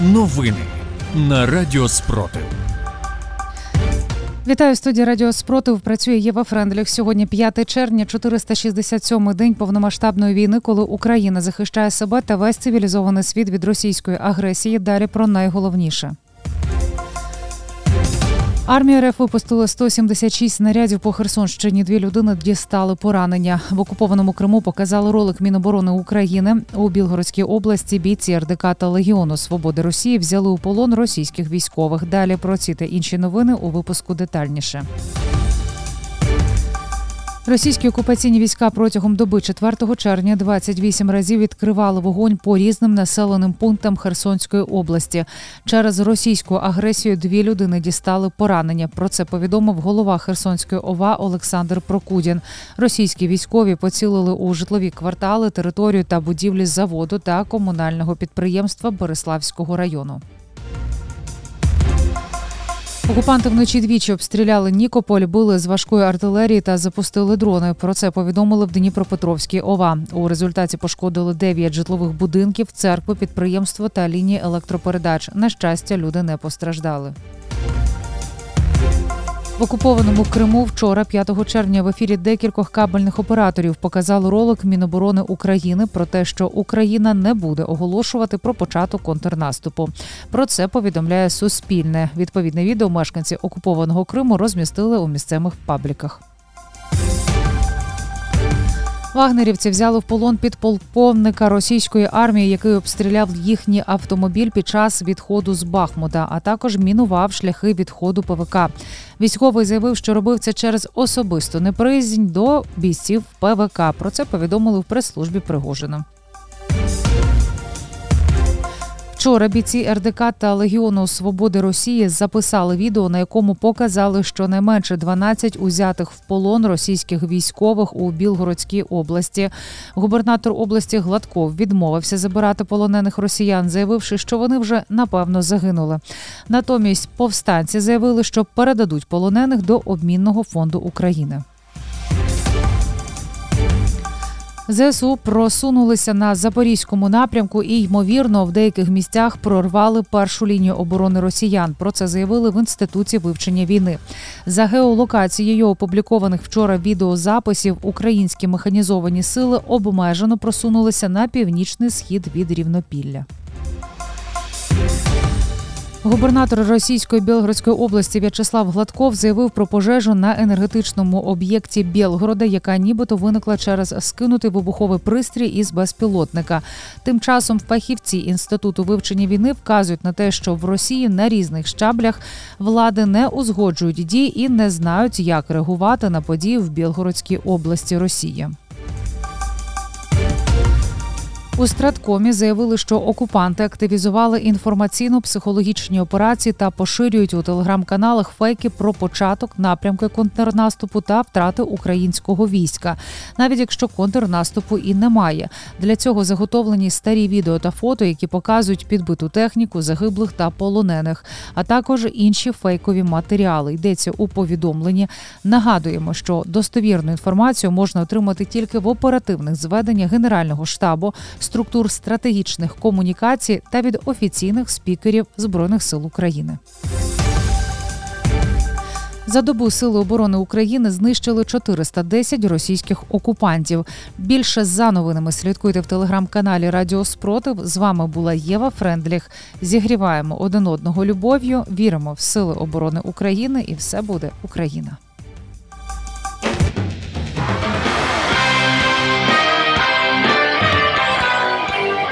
Новини на Радіо Спротив. Вітаю студія Радіо Спротив. Працює Єва Френдліх. Сьогодні 5 червня, 467-й день повномасштабної війни, коли Україна захищає себе та весь цивілізований світ від російської агресії. Далі про найголовніше. Армія РФ випустила 176 снарядів по Херсонщині. Дві людини дістали поранення. В окупованому Криму показали ролик Міноборони України у Білгородській області. Бійці РДК та Легіону Свободи Росії взяли у полон російських військових. Далі про ці та інші новини у випуску детальніше. Російські окупаційні війська протягом доби 4 червня 28 разів відкривали вогонь по різним населеним пунктам Херсонської області. Через російську агресію дві людини дістали поранення. Про це повідомив голова Херсонської ОВА Олександр Прокудін. Російські військові поцілили у житлові квартали, територію та будівлі заводу та комунального підприємства Береславського району. Окупанти вночі двічі обстріляли Нікополь, били з важкої артилерії та запустили дрони. Про це повідомили в Дніпропетровській ОВА. У результаті пошкодили 9 житлових будинків, церкви, підприємства та лінії електропередач. На щастя, люди не постраждали. В окупованому Криму вчора, 5 червня, в ефірі декількох кабельних операторів показали ролик Міноборони України про те, що Україна не буде оголошувати про початок контрнаступу. Про це повідомляє Суспільне. Відповідне відео мешканці окупованого Криму розмістили у місцевих пабліках. Вагнерівці взяли в полон підполковника російської армії, який обстріляв їхній автомобіль під час відходу з Бахмута, а також мінував шляхи відходу ПВК. Військовий заявив, що робив це через особисту неприязнь до бійців ПВК. Про це повідомили в прес-службі Пригожина. Вчора бійці РДК та Легіону Свободи Росії записали відео, на якому показали, що найменше 12 узятих в полон російських військових у Білгородській області. Губернатор області Гладков відмовився забирати полонених росіян, заявивши, що вони вже напевно загинули. Натомість повстанці заявили, що передадуть полонених до обмінного фонду України. ЗСУ просунулися на запорізькому напрямку і, ймовірно, в деяких місцях прорвали першу лінію оборони росіян. Про це заявили в інституті вивчення війни. За геолокацією опублікованих вчора відеозаписів українські механізовані сили обмежено просунулися на північний схід від рівнопілля. Губернатор Російської Білгородської області В'ячеслав Гладков заявив про пожежу на енергетичному об'єкті Білгорода, яка нібито виникла через скинутий вибуховий пристрій із безпілотника. Тим часом фахівці інституту вивчення війни вказують на те, що в Росії на різних щаблях влади не узгоджують дії і не знають, як реагувати на події в Білгородській області Росії. У Страткомі заявили, що окупанти активізували інформаційно-психологічні операції та поширюють у телеграм-каналах фейки про початок напрямки контрнаступу та втрати українського війська, навіть якщо контрнаступу і немає. Для цього заготовлені старі відео та фото, які показують підбиту техніку, загиблих та полонених, а також інші фейкові матеріали. Йдеться у повідомленні. Нагадуємо, що достовірну інформацію можна отримати тільки в оперативних зведеннях Генерального штабу структур стратегічних комунікацій та від офіційних спікерів збройних сил України. За добу Сили оборони України знищили 410 російських окупантів. Більше за новинами слідкуйте в телеграм-каналі Радіо Спротив. З вами була Єва Френдліх. Зігріваємо один одного любов'ю. Віримо в сили оборони України, і все буде Україна.